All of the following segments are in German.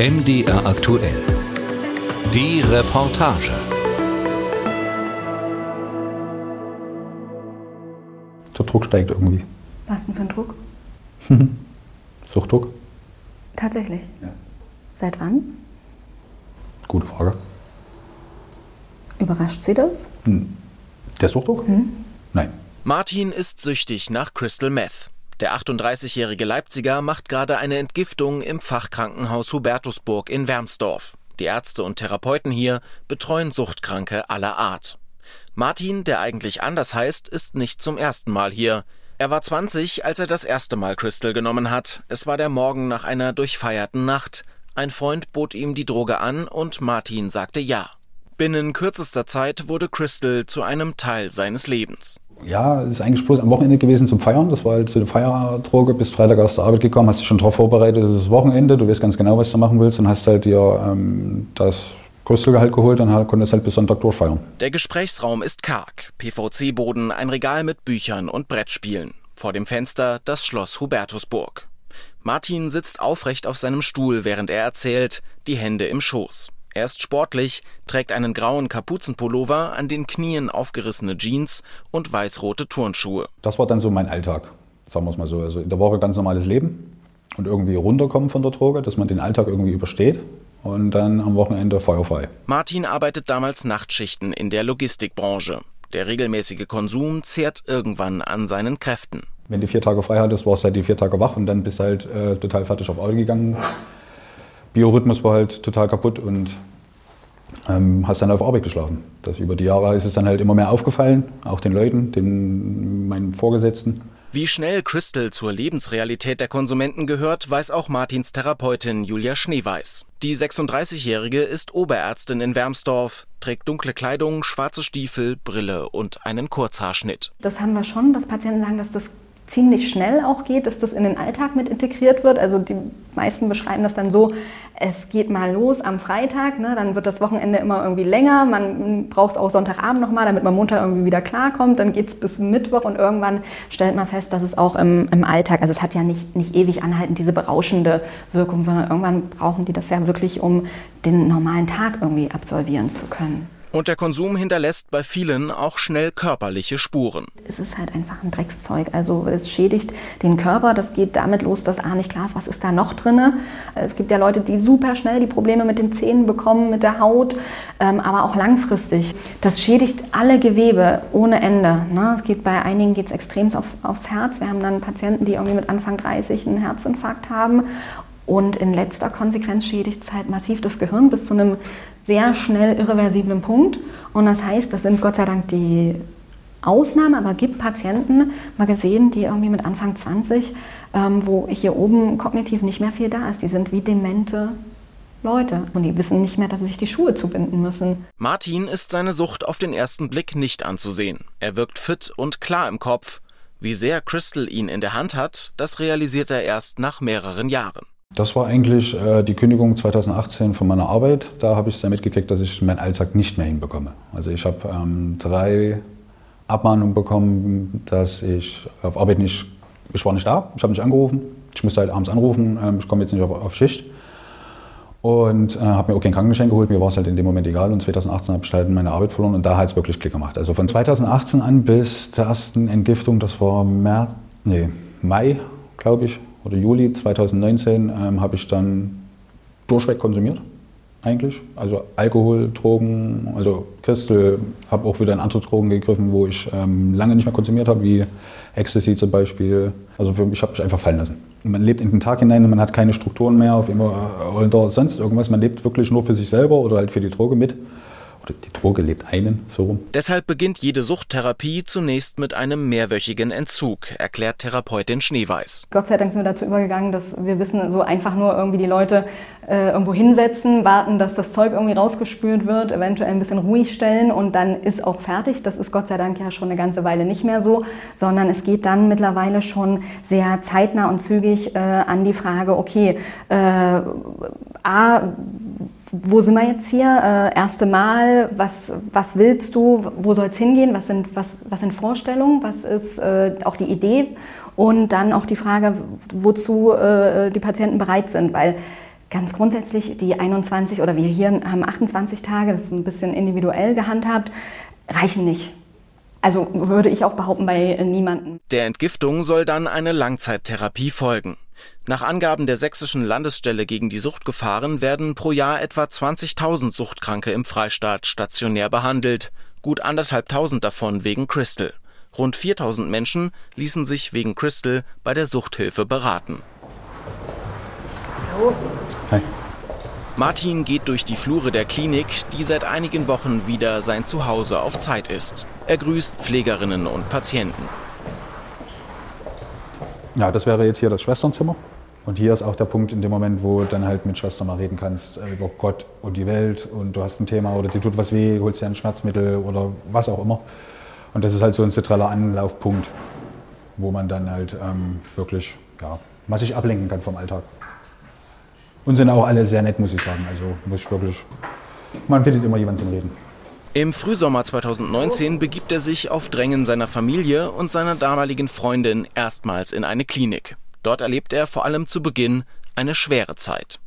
MDR aktuell. Die Reportage. Der Druck steigt irgendwie. Was denn für ein Druck? Suchtdruck? Tatsächlich. Ja. Seit wann? Gute Frage. Überrascht Sie das? Der Suchtdruck? Nein. Martin ist süchtig nach Crystal Meth. Der 38-jährige Leipziger macht gerade eine Entgiftung im Fachkrankenhaus Hubertusburg in Wermsdorf. Die Ärzte und Therapeuten hier betreuen Suchtkranke aller Art. Martin, der eigentlich anders heißt, ist nicht zum ersten Mal hier. Er war 20, als er das erste Mal Crystal genommen hat. Es war der Morgen nach einer durchfeierten Nacht. Ein Freund bot ihm die Droge an und Martin sagte ja. Binnen kürzester Zeit wurde Crystal zu einem Teil seines Lebens. Ja, es ist eigentlich bloß am Wochenende gewesen zum Feiern. Das war halt so eine Feierdroge. Bist Freitag aus der Arbeit gekommen, hast dich schon darauf vorbereitet, es ist Wochenende, du weißt ganz genau, was du machen willst und hast halt dir ähm, das Crystal-Gehalt geholt und halt, konntest halt bis Sonntag durchfeiern. Der Gesprächsraum ist karg. PVC-Boden, ein Regal mit Büchern und Brettspielen. Vor dem Fenster das Schloss Hubertusburg. Martin sitzt aufrecht auf seinem Stuhl, während er erzählt, die Hände im Schoß. Er ist sportlich, trägt einen grauen Kapuzenpullover, an den Knien aufgerissene Jeans und weißrote Turnschuhe. Das war dann so mein Alltag, sagen wir es mal so. Also in der Woche ganz normales Leben und irgendwie runterkommen von der Droge, dass man den Alltag irgendwie übersteht und dann am Wochenende feuerfrei. Martin arbeitet damals Nachtschichten in der Logistikbranche. Der regelmäßige Konsum zehrt irgendwann an seinen Kräften. Wenn du vier Tage frei hattest, warst du halt die vier Tage wach und dann bist du halt äh, total fertig auf Arbeit gegangen. Biorhythmus war halt total kaputt und ähm, hast dann auf Arbeit geschlafen. Das über die Jahre ist es dann halt immer mehr aufgefallen, auch den Leuten, den, meinen Vorgesetzten. Wie schnell Crystal zur Lebensrealität der Konsumenten gehört, weiß auch Martins Therapeutin Julia Schneeweiß. Die 36-Jährige ist Oberärztin in Wermsdorf, trägt dunkle Kleidung, schwarze Stiefel, Brille und einen Kurzhaarschnitt. Das haben wir schon, dass Patienten sagen, dass das ziemlich schnell auch geht, dass das in den Alltag mit integriert wird. Also die meisten beschreiben das dann so, es geht mal los am Freitag, ne, dann wird das Wochenende immer irgendwie länger, man braucht es auch Sonntagabend nochmal, damit man Montag irgendwie wieder klarkommt, dann geht es bis Mittwoch und irgendwann stellt man fest, dass es auch im, im Alltag, also es hat ja nicht, nicht ewig anhaltend diese berauschende Wirkung, sondern irgendwann brauchen die das ja wirklich, um den normalen Tag irgendwie absolvieren zu können. Und der Konsum hinterlässt bei vielen auch schnell körperliche Spuren. Es ist halt einfach ein Dreckszeug. Also es schädigt den Körper. Das geht damit los, dass A nicht klar ist, was ist da noch drin. Es gibt ja Leute, die super schnell die Probleme mit den Zähnen bekommen, mit der Haut, ähm, aber auch langfristig. Das schädigt alle Gewebe ohne Ende. Ne? Es geht bei einigen geht es extrem auf, aufs Herz. Wir haben dann Patienten, die irgendwie mit Anfang 30 einen Herzinfarkt haben und in letzter Konsequenz schädigt es halt massiv das Gehirn bis zu einem sehr schnell irreversiblen Punkt. Und das heißt, das sind Gott sei Dank die Ausnahmen, aber gibt Patienten, mal gesehen, die irgendwie mit Anfang 20, ähm, wo hier oben kognitiv nicht mehr viel da ist, die sind wie demente Leute und die wissen nicht mehr, dass sie sich die Schuhe zubinden müssen. Martin ist seine Sucht auf den ersten Blick nicht anzusehen. Er wirkt fit und klar im Kopf. Wie sehr Crystal ihn in der Hand hat, das realisiert er erst nach mehreren Jahren. Das war eigentlich äh, die Kündigung 2018 von meiner Arbeit. Da habe ich sehr mitgekriegt, dass ich meinen Alltag nicht mehr hinbekomme. Also ich habe ähm, drei Abmahnungen bekommen, dass ich auf Arbeit nicht, ich war nicht da, ich habe nicht angerufen. Ich musste halt abends anrufen, ähm, ich komme jetzt nicht auf, auf Schicht. Und äh, habe mir auch kein Krankengeschenk geholt, mir war es halt in dem Moment egal. Und 2018 habe ich halt meine Arbeit verloren und da hat es wirklich Klick gemacht. Also von 2018 an bis zur ersten Entgiftung, das war März, nee, Mai, glaube ich, oder Juli 2019, ähm, habe ich dann durchweg konsumiert, eigentlich. Also Alkohol, Drogen, also Crystal, habe auch wieder in andere Drogen gegriffen, wo ich ähm, lange nicht mehr konsumiert habe, wie Ecstasy zum Beispiel. Also für mich habe ich einfach fallen lassen. Man lebt in den Tag hinein und man hat keine Strukturen mehr auf immer oder sonst irgendwas. Man lebt wirklich nur für sich selber oder halt für die Droge mit. Die Droge lebt einen, so rum. Deshalb beginnt jede Suchttherapie zunächst mit einem mehrwöchigen Entzug, erklärt Therapeutin Schneeweiß. Gott sei Dank sind wir dazu übergegangen, dass wir wissen, so einfach nur irgendwie die Leute äh, irgendwo hinsetzen, warten, dass das Zeug irgendwie rausgespült wird, eventuell ein bisschen ruhig stellen und dann ist auch fertig. Das ist Gott sei Dank ja schon eine ganze Weile nicht mehr so, sondern es geht dann mittlerweile schon sehr zeitnah und zügig äh, an die Frage, okay, äh, A, wo sind wir jetzt hier? Äh, erste Mal, was, was willst du? Wo soll es hingehen? Was sind, was, was sind Vorstellungen? Was ist äh, auch die Idee? Und dann auch die Frage, wozu äh, die Patienten bereit sind, weil Ganz grundsätzlich die 21 oder wir hier haben 28 Tage, das ist ein bisschen individuell gehandhabt, reichen nicht. Also würde ich auch behaupten bei niemandem. Der Entgiftung soll dann eine Langzeittherapie folgen. Nach Angaben der sächsischen Landesstelle gegen die Suchtgefahren werden pro Jahr etwa 20.000 Suchtkranke im Freistaat stationär behandelt, gut anderthalbtausend davon wegen Crystal. Rund 4.000 Menschen ließen sich wegen Crystal bei der Suchthilfe beraten. Hallo. Hi. Martin geht durch die Flure der Klinik, die seit einigen Wochen wieder sein Zuhause auf Zeit ist. Er grüßt Pflegerinnen und Patienten. Ja, das wäre jetzt hier das Schwesternzimmer. Und hier ist auch der Punkt in dem Moment, wo du dann halt mit Schwestern mal reden kannst äh, über Gott und die Welt und du hast ein Thema oder dir tut was weh, holst dir ein Schmerzmittel oder was auch immer. Und das ist halt so ein zentraler Anlaufpunkt, wo man dann halt ähm, wirklich, ja, mal sich ablenken kann vom Alltag. Und sind auch alle sehr nett, muss ich sagen. Also muss ich wirklich, man findet immer jemanden zum Reden. Im Frühsommer 2019 begibt er sich auf Drängen seiner Familie und seiner damaligen Freundin erstmals in eine Klinik. Dort erlebt er vor allem zu Beginn eine schwere Zeit.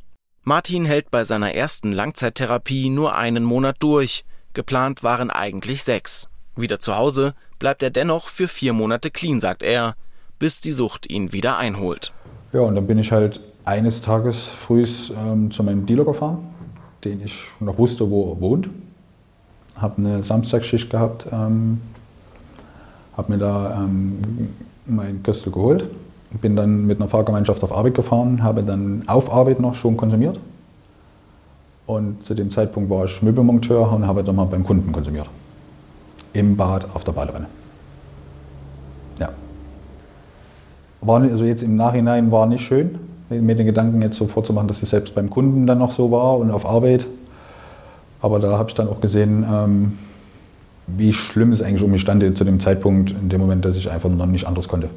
Martin hält bei seiner ersten Langzeittherapie nur einen Monat durch. Geplant waren eigentlich sechs. Wieder zu Hause bleibt er dennoch für vier Monate clean, sagt er, bis die Sucht ihn wieder einholt. Ja, und dann bin ich halt eines Tages früh ähm, zu meinem Dealer gefahren, den ich noch wusste, wo er wohnt habe eine Samstagsschicht gehabt, ähm, habe mir da ähm, mein Köstel geholt, bin dann mit einer Fahrgemeinschaft auf Arbeit gefahren, habe dann auf Arbeit noch schon konsumiert. Und zu dem Zeitpunkt war ich Möbelmonteur und habe dann mal beim Kunden konsumiert. Im Bad, auf der Badewanne. Ja. War, also jetzt im Nachhinein war nicht schön, mir den Gedanken jetzt so vorzumachen, dass es selbst beim Kunden dann noch so war und auf Arbeit. Aber da habe ich dann auch gesehen, ähm, wie schlimm es eigentlich um mich stand zu dem Zeitpunkt, in dem Moment, dass ich einfach noch nicht anders konnte.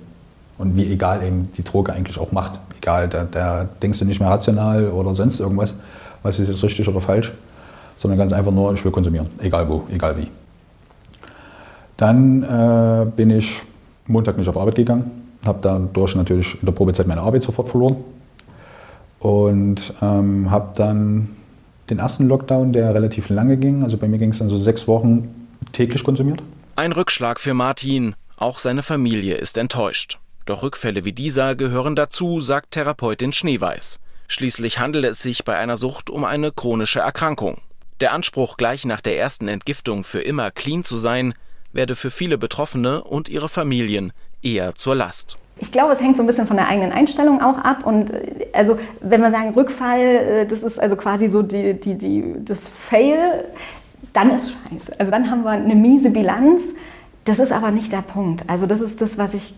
Und wie egal eben die Droge eigentlich auch macht. Egal, da, da denkst du nicht mehr rational oder sonst irgendwas, was ist jetzt richtig oder falsch, sondern ganz einfach nur, ich will konsumieren, egal wo, egal wie. Dann äh, bin ich Montag nicht auf Arbeit gegangen, habe dadurch natürlich in der Probezeit meine Arbeit sofort verloren und ähm, habe dann den ersten Lockdown, der relativ lange ging. Also bei mir ging es dann so sechs Wochen täglich konsumiert. Ein Rückschlag für Martin. Auch seine Familie ist enttäuscht. Doch Rückfälle wie dieser gehören dazu, sagt Therapeutin Schneeweiß. Schließlich handelt es sich bei einer Sucht um eine chronische Erkrankung. Der Anspruch, gleich nach der ersten Entgiftung für immer clean zu sein, werde für viele Betroffene und ihre Familien eher zur Last. Ich glaube, es hängt so ein bisschen von der eigenen Einstellung auch ab. Und äh, also, wenn wir sagen Rückfall, äh, das ist also quasi so die, die, die, das Fail, dann ist scheiße. Also dann haben wir eine miese Bilanz. Das ist aber nicht der Punkt. Also das ist das, was ich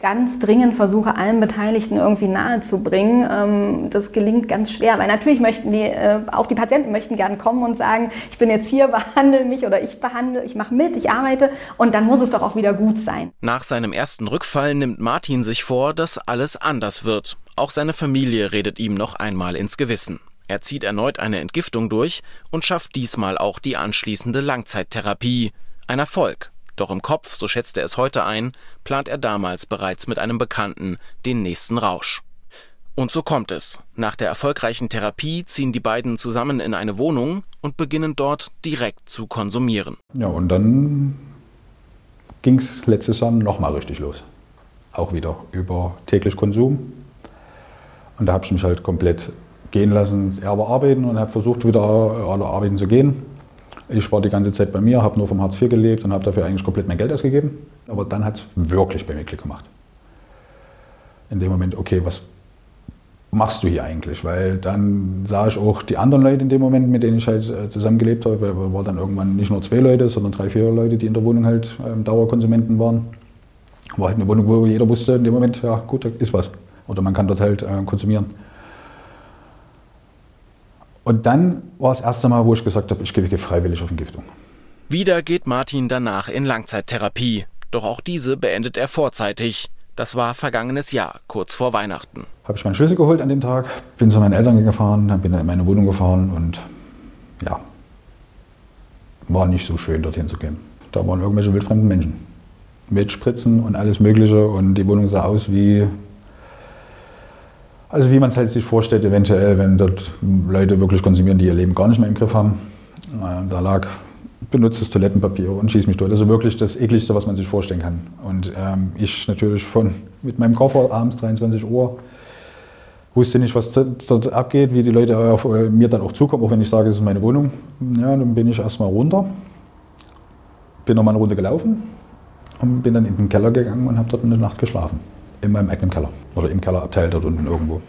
ganz dringend versuche, allen Beteiligten irgendwie nahezubringen. Ähm, das gelingt ganz schwer, weil natürlich möchten die, äh, auch die Patienten möchten gerne kommen und sagen, ich bin jetzt hier, behandle mich oder ich behandle, ich mache mit, ich arbeite und dann muss es doch auch wieder gut sein. Nach seinem ersten Rückfall nimmt Martin sich vor, dass alles anders wird. Auch seine Familie redet ihm noch einmal ins Gewissen. Er zieht erneut eine Entgiftung durch und schafft diesmal auch die anschließende Langzeittherapie. Ein Erfolg. Doch im Kopf, so schätzt er es heute ein, plant er damals bereits mit einem Bekannten den nächsten Rausch. Und so kommt es. Nach der erfolgreichen Therapie ziehen die beiden zusammen in eine Wohnung und beginnen dort direkt zu konsumieren. Ja, und dann ging es letztes Jahr nochmal richtig los. Auch wieder über täglich Konsum. Und da habe ich mich halt komplett gehen lassen. Er war arbeiten und habe versucht, wieder äh, arbeiten zu gehen. Ich war die ganze Zeit bei mir, habe nur vom Hartz IV gelebt und habe dafür eigentlich komplett mein Geld ausgegeben. Aber dann hat es wirklich bei mir Klick gemacht. In dem Moment, okay, was machst du hier eigentlich? Weil dann sah ich auch die anderen Leute in dem Moment, mit denen ich halt äh, zusammengelebt habe, weil war dann irgendwann nicht nur zwei Leute, sondern drei, vier Leute, die in der Wohnung halt ähm, Dauerkonsumenten waren. War halt eine Wohnung, wo jeder wusste in dem Moment, ja gut, da ist was. Oder man kann dort halt äh, konsumieren. Und dann war das erste Mal, wo ich gesagt habe, ich gebe freiwillig auf Entgiftung. Wieder geht Martin danach in Langzeittherapie. Doch auch diese beendet er vorzeitig. Das war vergangenes Jahr, kurz vor Weihnachten. Habe ich meinen Schlüssel geholt an dem Tag, bin zu meinen Eltern gefahren, bin dann in meine Wohnung gefahren und ja, war nicht so schön, dorthin zu gehen. Da waren irgendwelche wildfremden Menschen mit Spritzen und alles Mögliche und die Wohnung sah aus wie Also wie man es halt sich vorstellt, eventuell, wenn dort Leute wirklich konsumieren, die ihr Leben gar nicht mehr im Griff haben. Äh, da lag benutztes Toilettenpapier und schieß mich durch. Also wirklich das ekligste, was man sich vorstellen kann. Und ähm, ich natürlich von mit meinem Koffer abends 23 Uhr wusste nicht, was dort abgeht, wie die Leute auf äh, mir dann auch zukommen, auch wenn ich sage, es ist meine Wohnung. Ja, dann bin ich erstmal runter, bin nochmal eine Runde gelaufen und bin dann in den Keller gegangen und habe dort eine Nacht geschlafen in meinem eigenen Keller oder im Kellerabteil dort unten irgendwo.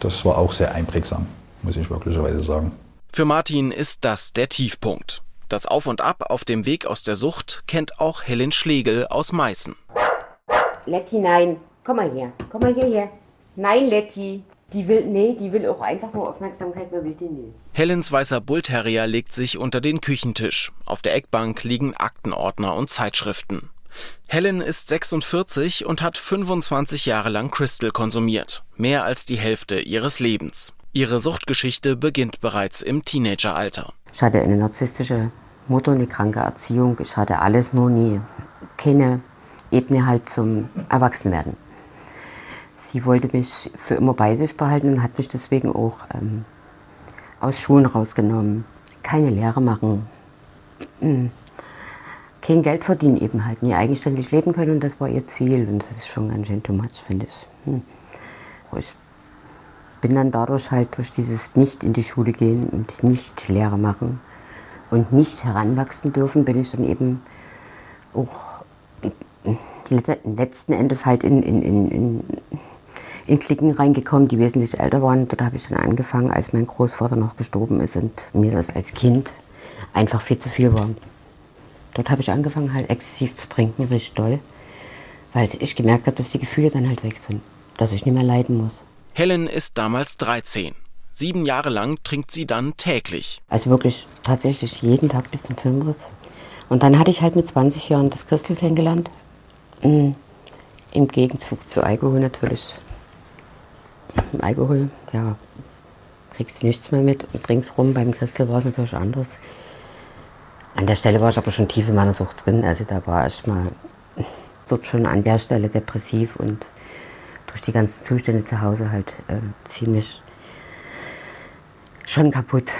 Das war auch sehr einprägsam, muss ich wirklicherweise sagen. Für Martin ist das der Tiefpunkt. Das Auf und Ab auf dem Weg aus der Sucht kennt auch Helen Schlegel aus Meißen. Letty, nein. Komm mal her. Komm mal hierher. Nein, Letty. Die will, nee, die will auch einfach nur Aufmerksamkeit, mehr will die nicht. Helens weißer Bullterrier legt sich unter den Küchentisch. Auf der Eckbank liegen Aktenordner und Zeitschriften. Helen ist 46 und hat 25 Jahre lang Crystal konsumiert, mehr als die Hälfte ihres Lebens. Ihre Suchtgeschichte beginnt bereits im Teenageralter. Ich hatte eine narzisstische Mutter, eine kranke Erziehung. Ich hatte alles nur nie. Keine Ebene halt zum Erwachsenwerden. Sie wollte mich für immer bei sich behalten und hat mich deswegen auch ähm, aus Schulen rausgenommen. Keine Lehre machen. Kein Geld verdienen eben halt, nie eigenständig leben können und das war ihr Ziel und das ist schon ganz schön too much, finde ich. Hm. Ich bin dann dadurch halt durch dieses nicht in die Schule gehen und nicht Lehre machen und nicht heranwachsen dürfen, bin ich dann eben auch letzten Endes halt in, in, in, in, in Klicken reingekommen, die wesentlich älter waren. Dort habe ich dann angefangen, als mein Großvater noch gestorben ist und mir das als Kind einfach viel zu viel war. Dort habe ich angefangen, halt exzessiv zu trinken, richtig doll, weil ich gemerkt habe, dass die Gefühle dann halt weg sind, dass ich nicht mehr leiden muss. Helen ist damals 13. Sieben Jahre lang trinkt sie dann täglich. Also wirklich tatsächlich jeden Tag bis zum Filmriss. Und dann hatte ich halt mit 20 Jahren das Christel kennengelernt. Mhm. Im Gegenzug zu Alkohol natürlich. Alkohol, ja, kriegst du nichts mehr mit und trinkst rum. Beim Christel war es natürlich anders. An der Stelle war ich aber schon tief in meiner Sucht drin. Also da war ich mal dort schon an der Stelle depressiv und durch die ganzen Zustände zu Hause halt äh, ziemlich schon kaputt.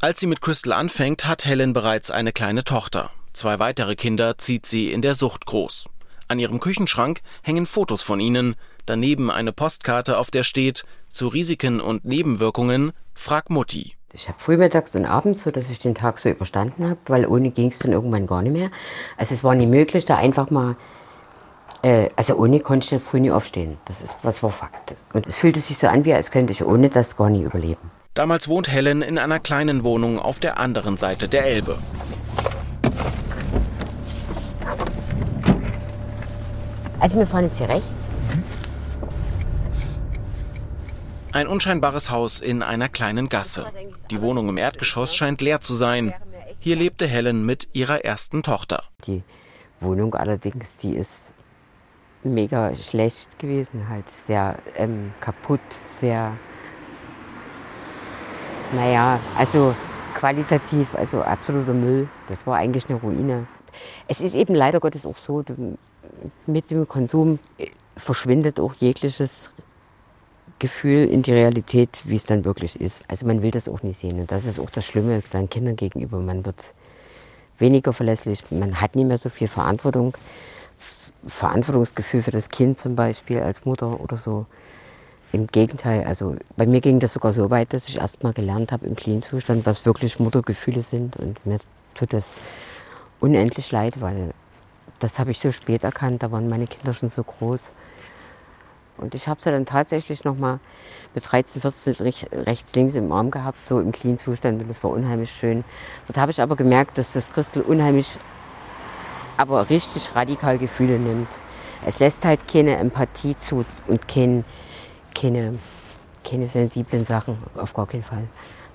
Als sie mit Crystal anfängt, hat Helen bereits eine kleine Tochter. Zwei weitere Kinder zieht sie in der Sucht groß. An ihrem Küchenschrank hängen Fotos von ihnen, daneben eine Postkarte, auf der steht zu Risiken und Nebenwirkungen frag Mutti. Ich habe frühmittags und abends, so dass ich den Tag so überstanden habe, weil ohne ging es dann irgendwann gar nicht mehr. Also es war nicht möglich, da einfach mal, äh, also ohne konnte ich früh nicht aufstehen. Das ist, was war Fakt. Und es fühlte sich so an, wie als könnte ich ohne das gar nicht überleben. Damals wohnt Helen in einer kleinen Wohnung auf der anderen Seite der Elbe. Also wir fahren jetzt hier rechts Ein unscheinbares Haus in einer kleinen Gasse. Die Wohnung im Erdgeschoss scheint leer zu sein. Hier lebte Helen mit ihrer ersten Tochter. Die Wohnung allerdings, die ist mega schlecht gewesen, halt sehr ähm, kaputt, sehr, naja, also qualitativ, also absoluter Müll. Das war eigentlich eine Ruine. Es ist eben leider Gottes auch so, mit dem Konsum äh, verschwindet auch jegliches Gefühl in die Realität, wie es dann wirklich ist. Also man will das auch nicht sehen. Und das ist auch das Schlimme dann Kindern gegenüber. Man wird weniger verlässlich, man hat nicht mehr so viel Verantwortung. Verantwortungsgefühl für das Kind zum Beispiel als Mutter oder so. Im Gegenteil, also bei mir ging das sogar so weit, dass ich erst mal gelernt habe im Clean-Zustand, was wirklich Muttergefühle sind. Und mir tut das unendlich leid, weil das habe ich so spät erkannt, da waren meine Kinder schon so groß. Und ich habe sie dann tatsächlich noch mal mit 13, 14 rechts, links im Arm gehabt, so im Clean-Zustand. Und das war unheimlich schön. Dort habe ich aber gemerkt, dass das Christel unheimlich, aber richtig radikal Gefühle nimmt. Es lässt halt keine Empathie zu und kein, keine, keine sensiblen Sachen, auf gar keinen Fall.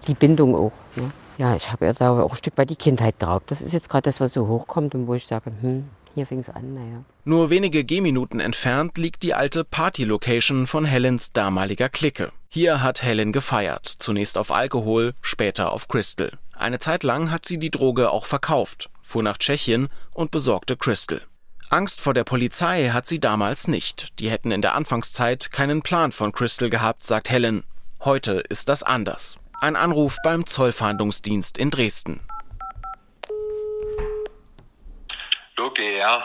Die Bindung auch. Ne? Ja, ich habe ja da auch ein Stück weit die Kindheit drauf. Das ist jetzt gerade das, was so hochkommt und wo ich sage, hm, hier fing es an, naja. Nur wenige Gehminuten entfernt liegt die alte Party-Location von Helens damaliger Clique. Hier hat Helen gefeiert, zunächst auf Alkohol, später auf Crystal. Eine Zeit lang hat sie die Droge auch verkauft, fuhr nach Tschechien und besorgte Crystal. Angst vor der Polizei hat sie damals nicht. Die hätten in der Anfangszeit keinen Plan von Crystal gehabt, sagt Helen. Heute ist das anders. Ein Anruf beim Zollfahndungsdienst in Dresden. Okay, ja.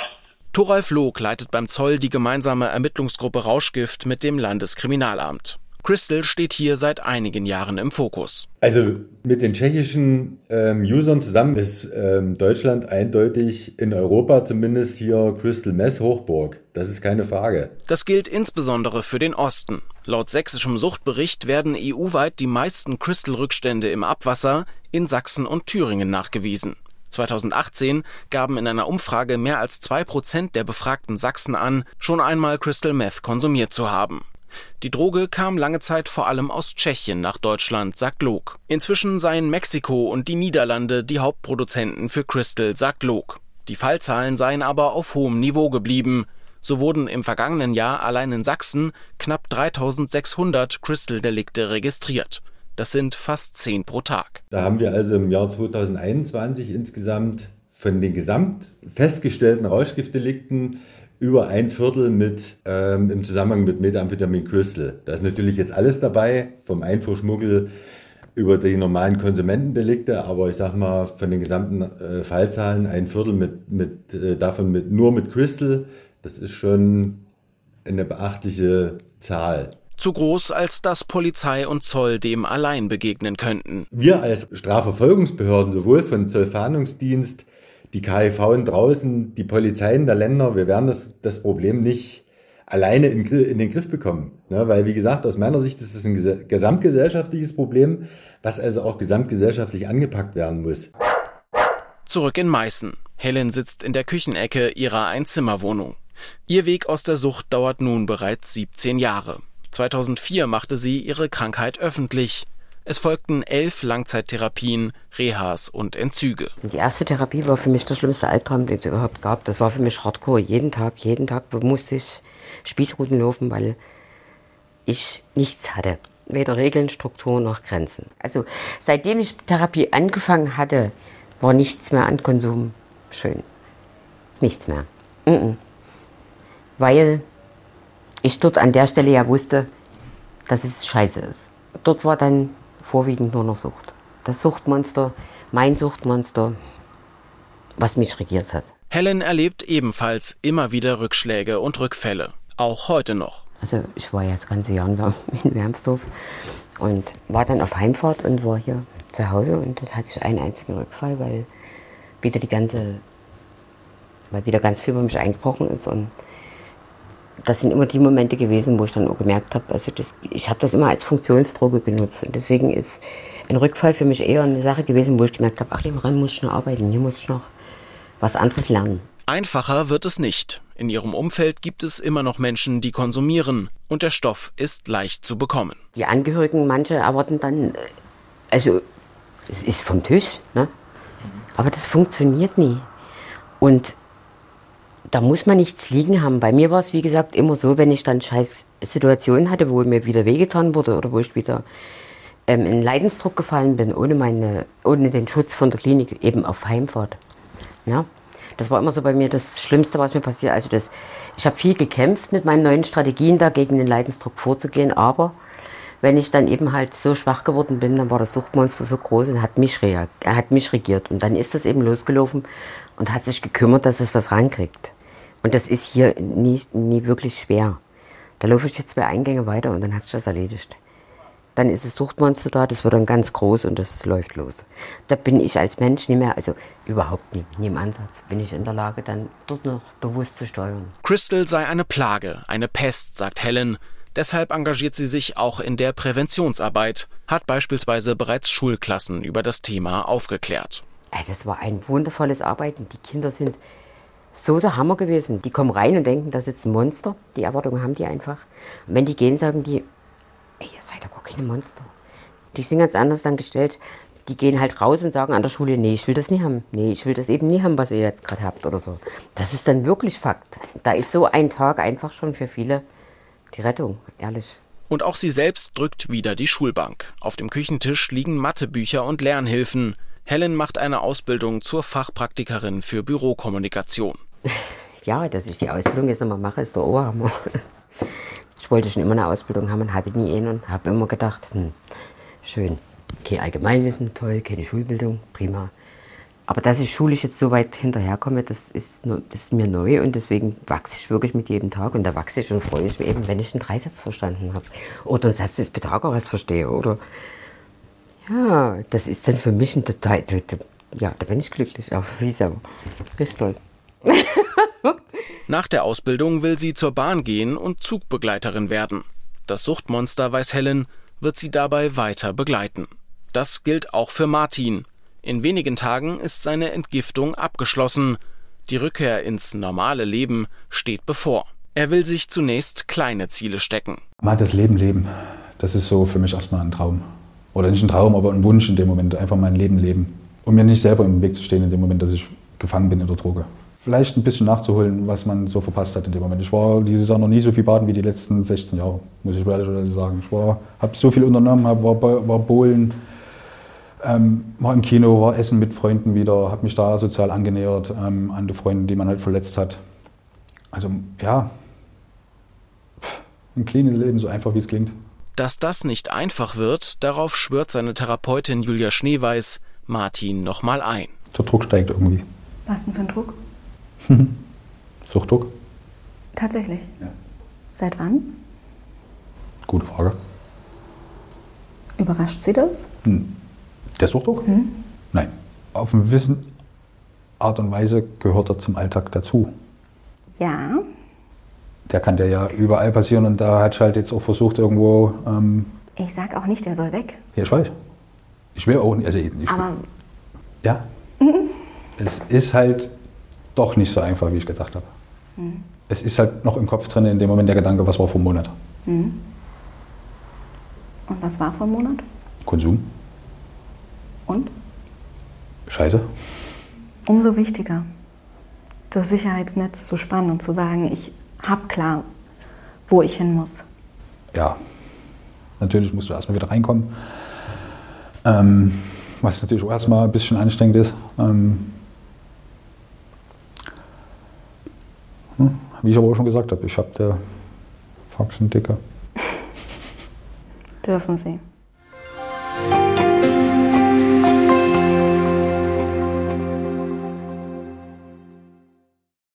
Thoralf Log leitet beim Zoll die gemeinsame Ermittlungsgruppe Rauschgift mit dem Landeskriminalamt. Crystal steht hier seit einigen Jahren im Fokus. Also mit den tschechischen ähm, Usern zusammen ist ähm, Deutschland eindeutig in Europa zumindest hier Crystal Mess Hochburg. Das ist keine Frage. Das gilt insbesondere für den Osten. Laut sächsischem Suchtbericht werden EU-weit die meisten Crystal-Rückstände im Abwasser in Sachsen und Thüringen nachgewiesen. 2018 gaben in einer Umfrage mehr als zwei Prozent der befragten Sachsen an, schon einmal Crystal Meth konsumiert zu haben. Die Droge kam lange Zeit vor allem aus Tschechien nach Deutschland, sagt Log. Inzwischen seien Mexiko und die Niederlande die Hauptproduzenten für Crystal, sagt Log. Die Fallzahlen seien aber auf hohem Niveau geblieben. So wurden im vergangenen Jahr allein in Sachsen knapp 3600 Crystal-Delikte registriert. Das sind fast zehn pro Tag. Da haben wir also im Jahr 2021 insgesamt von den gesamt festgestellten Rauschgiftdelikten über ein Viertel mit ähm, im Zusammenhang mit Methamphetamin Crystal. Da ist natürlich jetzt alles dabei, vom Einfuhrschmuggel über die normalen Konsumentendelikte, aber ich sag mal, von den gesamten äh, Fallzahlen ein Viertel mit, mit, äh, davon mit, nur mit Crystal, das ist schon eine beachtliche Zahl. Zu groß, als dass Polizei und Zoll dem allein begegnen könnten. Wir als Strafverfolgungsbehörden, sowohl von Zollfahndungsdienst, die KIV draußen, die Polizeien der Länder, wir werden das, das Problem nicht alleine in, in den Griff bekommen. Ne? Weil, wie gesagt, aus meiner Sicht ist es ein gesamtgesellschaftliches Problem, was also auch gesamtgesellschaftlich angepackt werden muss. Zurück in Meißen. Helen sitzt in der Küchenecke ihrer Einzimmerwohnung. Ihr Weg aus der Sucht dauert nun bereits 17 Jahre. 2004 machte sie ihre Krankheit öffentlich. Es folgten elf Langzeittherapien, Rehas und Entzüge. Die erste Therapie war für mich der schlimmste Albtraum, den es überhaupt gab. Das war für mich Hardcore. Jeden Tag, jeden Tag musste ich Spießruten laufen, weil ich nichts hatte. Weder Regeln, Struktur noch Grenzen. Also seitdem ich Therapie angefangen hatte, war nichts mehr an Konsum schön. Nichts mehr. Mm -mm. Weil ich dort an der Stelle ja wusste, dass es scheiße ist. Dort war dann vorwiegend nur noch Sucht. Das Suchtmonster, mein Suchtmonster, was mich regiert hat. Helen erlebt ebenfalls immer wieder Rückschläge und Rückfälle, auch heute noch. Also ich war jetzt ganze Jahr in Wermsdorf und war dann auf Heimfahrt und war hier zu Hause und dort hatte ich einen einzigen Rückfall, weil wieder die ganze, weil wieder ganz viel über mich eingebrochen ist und das sind immer die Momente gewesen, wo ich dann auch gemerkt habe, also das, ich habe das immer als Funktionsdroge genutzt. Und deswegen ist ein Rückfall für mich eher eine Sache gewesen, wo ich gemerkt habe, ach, hier muss ich noch arbeiten, hier muss ich noch was anderes lernen. Einfacher wird es nicht. In ihrem Umfeld gibt es immer noch Menschen, die konsumieren. Und der Stoff ist leicht zu bekommen. Die Angehörigen, manche erwarten dann, äh, also es ist vom Tisch, ne? aber das funktioniert nie. Und da muss man nichts liegen haben. Bei mir war es, wie gesagt, immer so, wenn ich dann scheiß Situationen hatte, wo mir wieder wehgetan wurde oder wo ich wieder ähm, in Leidensdruck gefallen bin, ohne, meine, ohne den Schutz von der Klinik, eben auf Heimfahrt. Ja? Das war immer so bei mir das Schlimmste, was mir passiert. Also das, ich habe viel gekämpft mit meinen neuen Strategien, da gegen den Leidensdruck vorzugehen, aber wenn ich dann eben halt so schwach geworden bin, dann war das Suchtmonster so groß und hat mich, er hat mich regiert. Und dann ist das eben losgelaufen und hat sich gekümmert, dass es was rankriegt. Und das ist hier nie, nie wirklich schwer. Da laufe ich jetzt zwei Eingänge weiter und dann hat sich das erledigt. Dann ist das Suchtmonster da, das wird dann ganz groß und das läuft los. Da bin ich als Mensch nicht mehr, also überhaupt nie, nie im Ansatz, bin ich in der Lage, dann dort noch bewusst zu steuern. Crystal sei eine Plage, eine Pest, sagt Helen. Deshalb engagiert sie sich auch in der Präventionsarbeit, hat beispielsweise bereits Schulklassen über das Thema aufgeklärt. Das war ein wundervolles Arbeiten. Die Kinder sind so der Hammer gewesen. Die kommen rein und denken, das ist ein Monster. Die Erwartungen haben die einfach. Und wenn die gehen, sagen die, ey, ihr seid doch gar keine Monster. Die sind ganz anders dann gestellt. Die gehen halt raus und sagen an der Schule, nee, ich will das nie haben. Nee, ich will das eben nie haben, was ihr jetzt gerade habt oder so. Das ist dann wirklich Fakt. Da ist so ein Tag einfach schon für viele die Rettung, ehrlich. Und auch sie selbst drückt wieder die Schulbank. Auf dem Küchentisch liegen Mathebücher und Lernhilfen. Helen macht eine Ausbildung zur Fachpraktikerin für Bürokommunikation. ja, dass ich die Ausbildung jetzt nochmal mache, ist der Oberhammer. Ich wollte schon immer eine Ausbildung haben und hatte nie eine und habe immer gedacht, hm, schön, kein Allgemeinwissen, toll, keine Schulbildung, prima. Aber dass ich schulisch jetzt so weit hinterherkomme, das ist, das ist mir neu und deswegen wachse ich wirklich mit jedem Tag und da wachse ich und freue ich mich eben, wenn ich einen Dreisatz verstanden habe oder einen Satz des Pythagoras verstehe oder ja, das ist dann für mich ein total, ja, da bin ich glücklich, auch wie selber. Richtig toll. Nach der Ausbildung will sie zur Bahn gehen und Zugbegleiterin werden. Das Suchtmonster, weiß Helen, wird sie dabei weiter begleiten. Das gilt auch für Martin. In wenigen Tagen ist seine Entgiftung abgeschlossen. Die Rückkehr ins normale Leben steht bevor. Er will sich zunächst kleine Ziele stecken. Mal das Leben leben. Das ist so für mich erstmal ein Traum. Oder nicht ein Traum, aber ein Wunsch in dem Moment. Einfach mein Leben leben. Um mir nicht selber im Weg zu stehen in dem Moment, dass ich gefangen bin in der Droge. Vielleicht ein bisschen nachzuholen, was man so verpasst hat in dem Moment. Ich war dieses Jahr noch nie so viel baden wie die letzten 16 Jahre, muss ich ehrlich sagen. Ich habe so viel unternommen, hab, war, war bowlen, ähm, war im Kino, war essen mit Freunden wieder, habe mich da sozial angenähert ähm, an die Freunde, die man halt verletzt hat. Also ja, ein cleanes Leben, so einfach wie es klingt. Dass das nicht einfach wird, darauf schwört seine Therapeutin Julia Schneeweiß Martin nochmal ein. Der Druck steigt irgendwie. Was denn für ein Druck? Suchtdruck? Tatsächlich. Ja. Seit wann? Gute Frage. Überrascht Sie das? Hm. Der Suchtdruck? Hm? Nein. Auf eine gewisse Art und Weise gehört er zum Alltag dazu. Ja. Der kann dir ja überall passieren und da hat halt jetzt auch versucht, irgendwo. Ähm, ich sag auch nicht, der soll weg. Ja, ich weiß. Ich will auch nicht. Also ich, Aber. Ja. Mhm. Es ist halt doch nicht so einfach, wie ich gedacht habe. Mhm. Es ist halt noch im Kopf drin, in dem Moment der Gedanke, was war vor einem Monat. Mhm. Und was war vor einem Monat? Konsum. Und? Scheiße. Umso wichtiger, das Sicherheitsnetz zu spannen und zu sagen, ich habe klar, wo ich hin muss. Ja, natürlich musst du erstmal wieder reinkommen. Ähm, was natürlich auch erstmal ein bisschen anstrengend ist. Ähm, hm, wie ich aber auch schon gesagt habe, ich habe der Faxen dicker. Dürfen Sie.